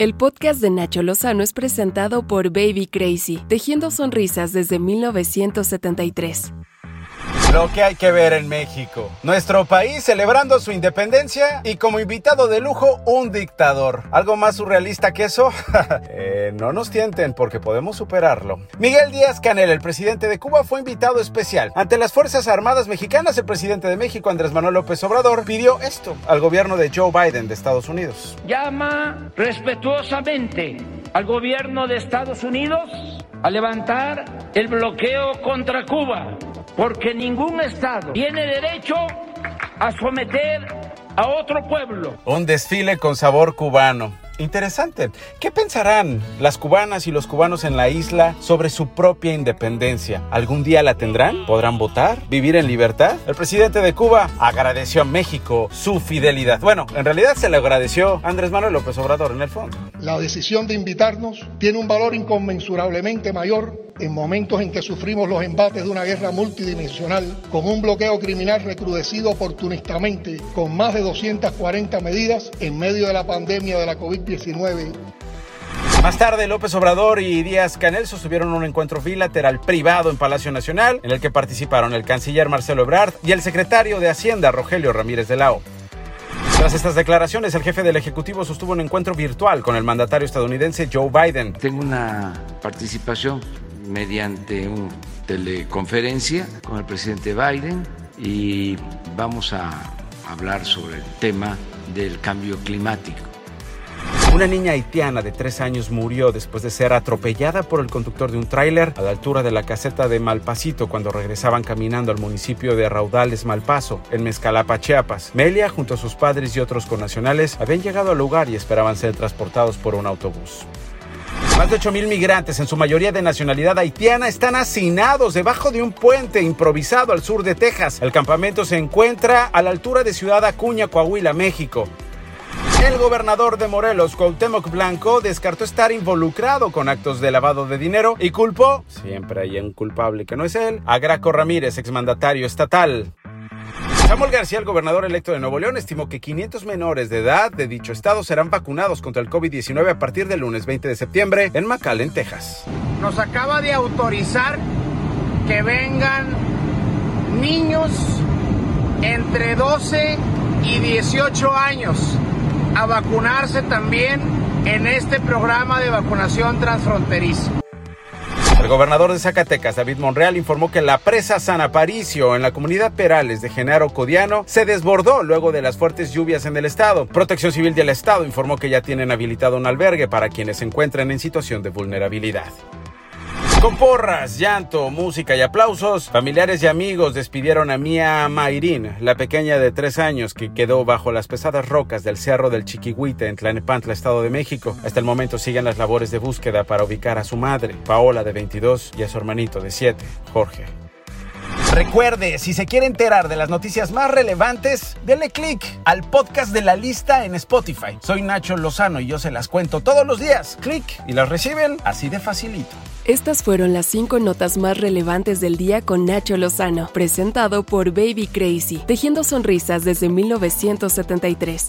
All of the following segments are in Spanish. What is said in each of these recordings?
El podcast de Nacho Lozano es presentado por Baby Crazy, tejiendo sonrisas desde 1973. Lo que hay que ver en México. Nuestro país celebrando su independencia y como invitado de lujo un dictador. ¿Algo más surrealista que eso? eh, no nos tienten porque podemos superarlo. Miguel Díaz Canel, el presidente de Cuba, fue invitado especial. Ante las Fuerzas Armadas Mexicanas, el presidente de México, Andrés Manuel López Obrador, pidió esto al gobierno de Joe Biden de Estados Unidos. Llama respetuosamente al gobierno de Estados Unidos a levantar el bloqueo contra Cuba porque ningún Estado tiene derecho a someter a otro pueblo. Un desfile con sabor cubano. Interesante. ¿Qué pensarán las cubanas y los cubanos en la isla sobre su propia independencia? ¿Algún día la tendrán? ¿Podrán votar? ¿Vivir en libertad? El presidente de Cuba agradeció a México su fidelidad. Bueno, en realidad se le agradeció a Andrés Manuel López Obrador en el fondo. La decisión de invitarnos tiene un valor inconmensurablemente mayor en momentos en que sufrimos los embates de una guerra multidimensional, con un bloqueo criminal recrudecido oportunistamente, con más de 240 medidas en medio de la pandemia de la COVID-19. Más tarde, López Obrador y Díaz Canel sostuvieron un encuentro bilateral privado en Palacio Nacional, en el que participaron el canciller Marcelo Ebrard y el secretario de Hacienda Rogelio Ramírez de la O. Tras estas declaraciones, el jefe del Ejecutivo sostuvo un encuentro virtual con el mandatario estadounidense Joe Biden. Tengo una participación mediante una teleconferencia con el presidente Biden y vamos a hablar sobre el tema del cambio climático. Una niña haitiana de tres años murió después de ser atropellada por el conductor de un tráiler a la altura de la caseta de Malpasito cuando regresaban caminando al municipio de Raudales Malpaso, en Mezcalapa, Chiapas. Melia, junto a sus padres y otros connacionales, habían llegado al lugar y esperaban ser transportados por un autobús. Más de 8.000 migrantes, en su mayoría de nacionalidad haitiana, están hacinados debajo de un puente improvisado al sur de Texas. El campamento se encuentra a la altura de Ciudad Acuña, Coahuila, México. El gobernador de Morelos, Cuauhtémoc Blanco, descartó estar involucrado con actos de lavado de dinero y culpó, siempre hay un culpable que no es él, a Graco Ramírez, exmandatario estatal. Samuel García, el gobernador electo de Nuevo León, estimó que 500 menores de edad de dicho estado serán vacunados contra el COVID-19 a partir del lunes 20 de septiembre en McAllen, Texas. Nos acaba de autorizar que vengan niños entre 12 y 18 años a vacunarse también en este programa de vacunación transfronteriza. El gobernador de Zacatecas, David Monreal, informó que la presa San Aparicio en la comunidad Perales de Genaro Codiano se desbordó luego de las fuertes lluvias en el estado. Protección Civil del Estado informó que ya tienen habilitado un albergue para quienes se encuentran en situación de vulnerabilidad. Con porras, llanto, música y aplausos, familiares y amigos despidieron a Mia Mayrin, la pequeña de tres años que quedó bajo las pesadas rocas del Cerro del Chiquihuite en Tlanepantla, Estado de México. Hasta el momento siguen las labores de búsqueda para ubicar a su madre, Paola de 22, y a su hermanito de 7, Jorge. Recuerde, si se quiere enterar de las noticias más relevantes, denle click al podcast de la lista en Spotify. Soy Nacho Lozano y yo se las cuento todos los días. Clic y las reciben así de facilito. Estas fueron las cinco notas más relevantes del día con Nacho Lozano, presentado por Baby Crazy, tejiendo sonrisas desde 1973.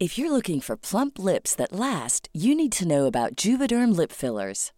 If you're looking for plump lips that last, you need to know about Juvederm lip fillers.